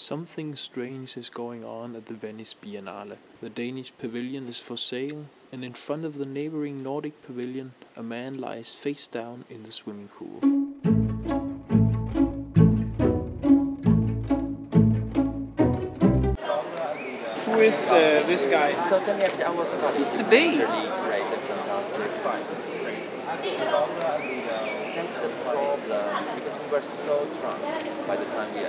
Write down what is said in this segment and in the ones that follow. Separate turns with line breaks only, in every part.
Something strange is going on at the Venice Biennale. The Danish pavilion is for sale, and in front of the neighboring Nordic pavilion, a man lies face down in the swimming pool.
Who is uh, this guy?
Mr.
The problem because we were so drunk by the time we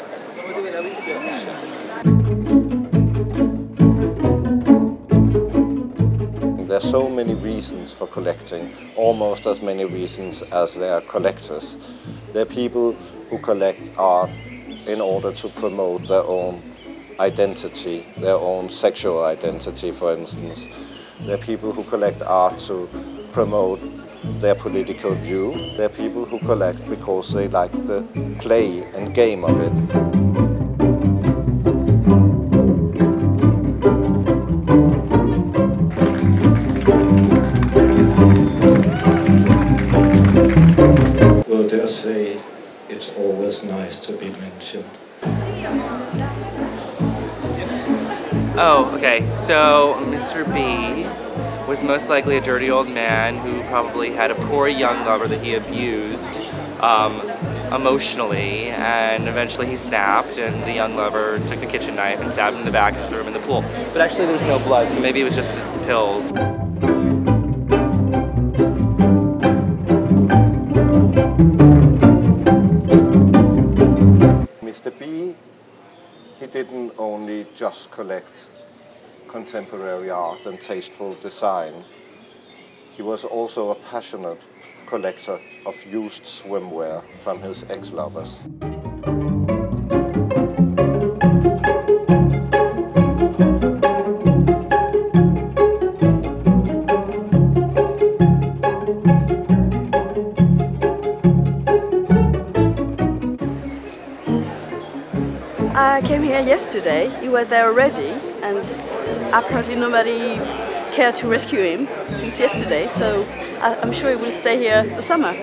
There's so many reasons for collecting, almost as many reasons as there are collectors. There are people who collect art in order to promote their own identity, their own sexual identity, for instance. There are people who collect art to promote their political view. There are people who collect because they like the play and game of it.
Well, dare say it's always nice to be mentioned.
Oh, okay. So Mr. B was most likely a dirty old man who probably had a poor young lover that he abused um, emotionally, and eventually he snapped, and the young lover took the kitchen knife and stabbed him in the back and threw him in the pool. But actually, there was no blood, so maybe it was just pills.
Mr. B, he didn't only just collect contemporary art and tasteful design. He was also a passionate collector of used swimwear from his ex-lovers.
I came here yesterday. You were there already, and apparently nobody cared to rescue him since yesterday. So I'm sure he will stay here the summer.